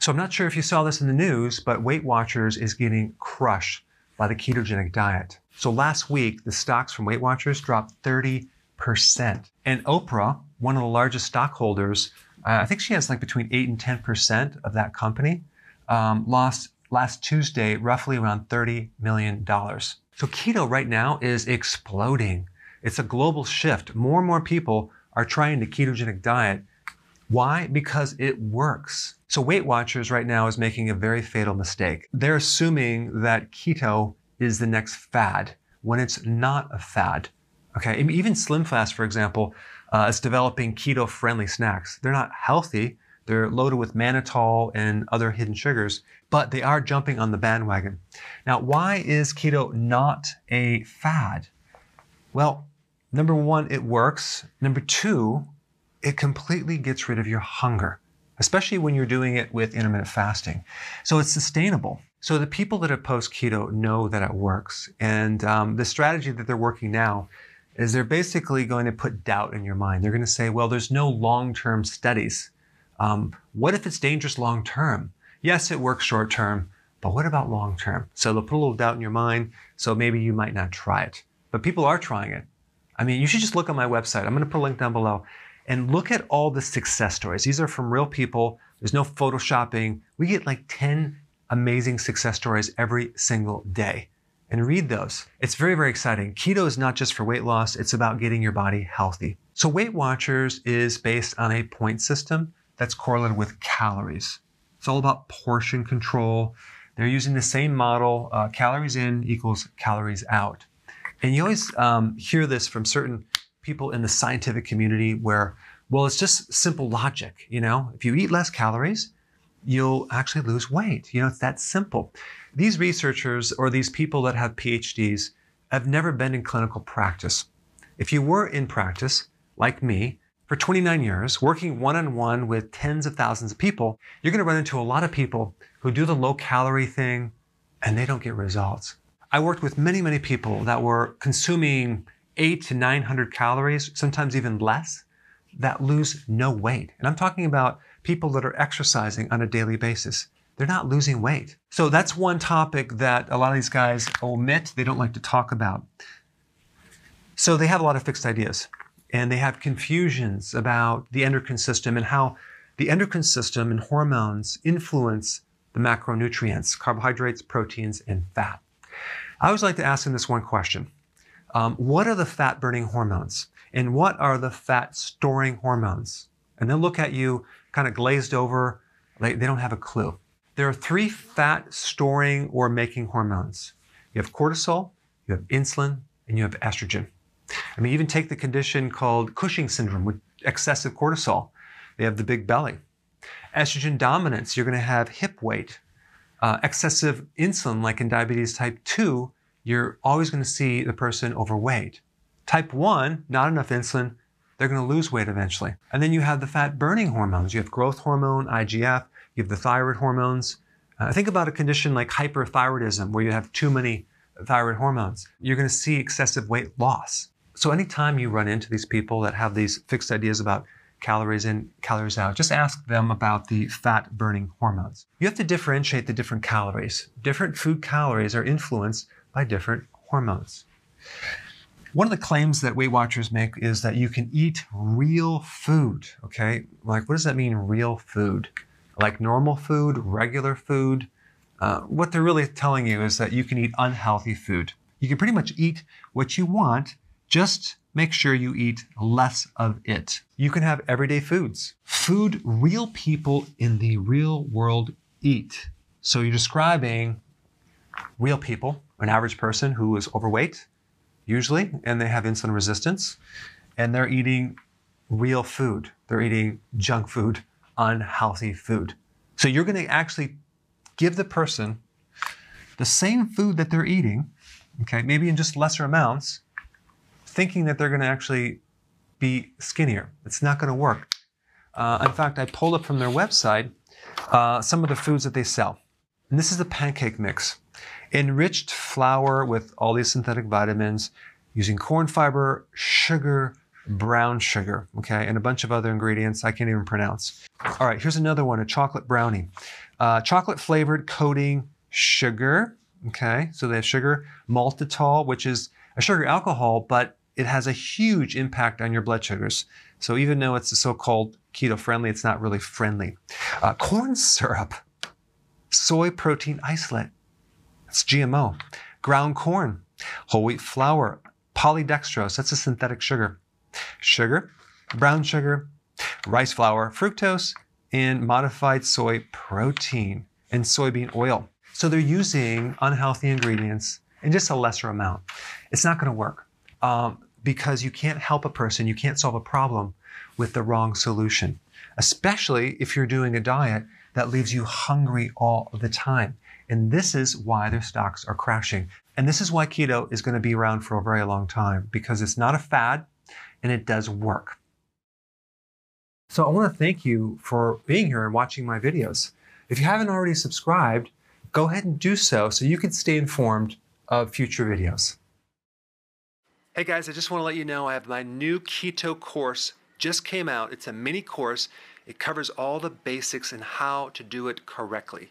So I'm not sure if you saw this in the news, but Weight Watchers is getting crushed by the ketogenic diet. So last week, the stocks from Weight Watchers dropped 30%. And Oprah, one of the largest stockholders, uh, I think she has like between 8 and 10% of that company, um, lost last Tuesday roughly around $30 million. So keto right now is exploding. It's a global shift. More and more people are trying the ketogenic diet. Why? Because it works. So Weight Watchers right now is making a very fatal mistake. They're assuming that keto is the next fad when it's not a fad. Okay, even Slim Fast, for example, uh, is developing keto-friendly snacks. They're not healthy. They're loaded with mannitol and other hidden sugars, but they are jumping on the bandwagon. Now, why is keto not a fad? Well, number one, it works. Number two, it completely gets rid of your hunger especially when you're doing it with intermittent fasting. So it's sustainable. So the people that have post keto know that it works. And um, the strategy that they're working now is they're basically going to put doubt in your mind. They're going to say, well, there's no long term studies. Um, what if it's dangerous long term? Yes, it works short term, but what about long term? So they'll put a little doubt in your mind. So maybe you might not try it. But people are trying it. I mean, you should just look on my website. I'm going to put a link down below and look at all the success stories. These are from real people. There's no photoshopping. We get like 10 amazing success stories every single day. And read those. It's very, very exciting. Keto is not just for weight loss, it's about getting your body healthy. So, Weight Watchers is based on a point system that's correlated with calories. It's all about portion control. They're using the same model uh, calories in equals calories out. And you always um, hear this from certain people in the scientific community where, well, it's just simple logic. You know, if you eat less calories, you'll actually lose weight. You know, it's that simple. These researchers or these people that have PhDs have never been in clinical practice. If you were in practice, like me, for 29 years, working one on one with tens of thousands of people, you're going to run into a lot of people who do the low calorie thing and they don't get results. I worked with many, many people that were consuming eight to 900 calories, sometimes even less, that lose no weight. And I'm talking about people that are exercising on a daily basis. They're not losing weight. So that's one topic that a lot of these guys omit, they don't like to talk about. So they have a lot of fixed ideas and they have confusions about the endocrine system and how the endocrine system and hormones influence the macronutrients, carbohydrates, proteins, and fat. I always like to ask them this one question um, what are the fat burning hormones? And what are the fat storing hormones? And they'll look at you kind of glazed over, they, they don't have a clue. There are three fat storing or making hormones You have cortisol, you have insulin, and you have estrogen. I mean, even take the condition called Cushing syndrome with excessive cortisol. They have the big belly. Estrogen dominance, you're going to have hip weight. Uh, excessive insulin, like in diabetes type 2, you're always going to see the person overweight. Type 1, not enough insulin, they're going to lose weight eventually. And then you have the fat burning hormones. You have growth hormone, IGF, you have the thyroid hormones. Uh, think about a condition like hyperthyroidism, where you have too many thyroid hormones. You're going to see excessive weight loss. So anytime you run into these people that have these fixed ideas about calories in, calories out, just ask them about the fat burning hormones. You have to differentiate the different calories. Different food calories are influenced by different hormones. One of the claims that Weight Watchers make is that you can eat real food. Okay, like what does that mean, real food? Like normal food, regular food? Uh, what they're really telling you is that you can eat unhealthy food. You can pretty much eat what you want, just make sure you eat less of it. You can have everyday foods, food real people in the real world eat. So you're describing real people, an average person who is overweight, usually, and they have insulin resistance, and they're eating real food. They're eating junk food, unhealthy food. So you're going to actually give the person the same food that they're eating, okay, maybe in just lesser amounts, thinking that they're going to actually be skinnier. It's not going to work. Uh, in fact, I pulled up from their website uh, some of the foods that they sell. And this is a pancake mix. Enriched flour with all these synthetic vitamins, using corn fiber, sugar, brown sugar, okay, and a bunch of other ingredients I can't even pronounce. All right, here's another one a chocolate brownie. Uh, chocolate flavored coating sugar, okay, so they have sugar, maltitol, which is a sugar alcohol, but it has a huge impact on your blood sugars. So even though it's a so called keto friendly, it's not really friendly. Uh, corn syrup, soy protein isolate, it's GMO. Ground corn, whole wheat flour, polydextrose, that's a synthetic sugar. Sugar, brown sugar, rice flour, fructose, and modified soy protein and soybean oil. So they're using unhealthy ingredients in just a lesser amount. It's not going to work um, because you can't help a person, you can't solve a problem with the wrong solution, especially if you're doing a diet that leaves you hungry all the time. And this is why their stocks are crashing. And this is why keto is going to be around for a very long time because it's not a fad and it does work. So I want to thank you for being here and watching my videos. If you haven't already subscribed, go ahead and do so so you can stay informed of future videos. Hey guys, I just want to let you know I have my new keto course just came out. It's a mini course. It covers all the basics and how to do it correctly.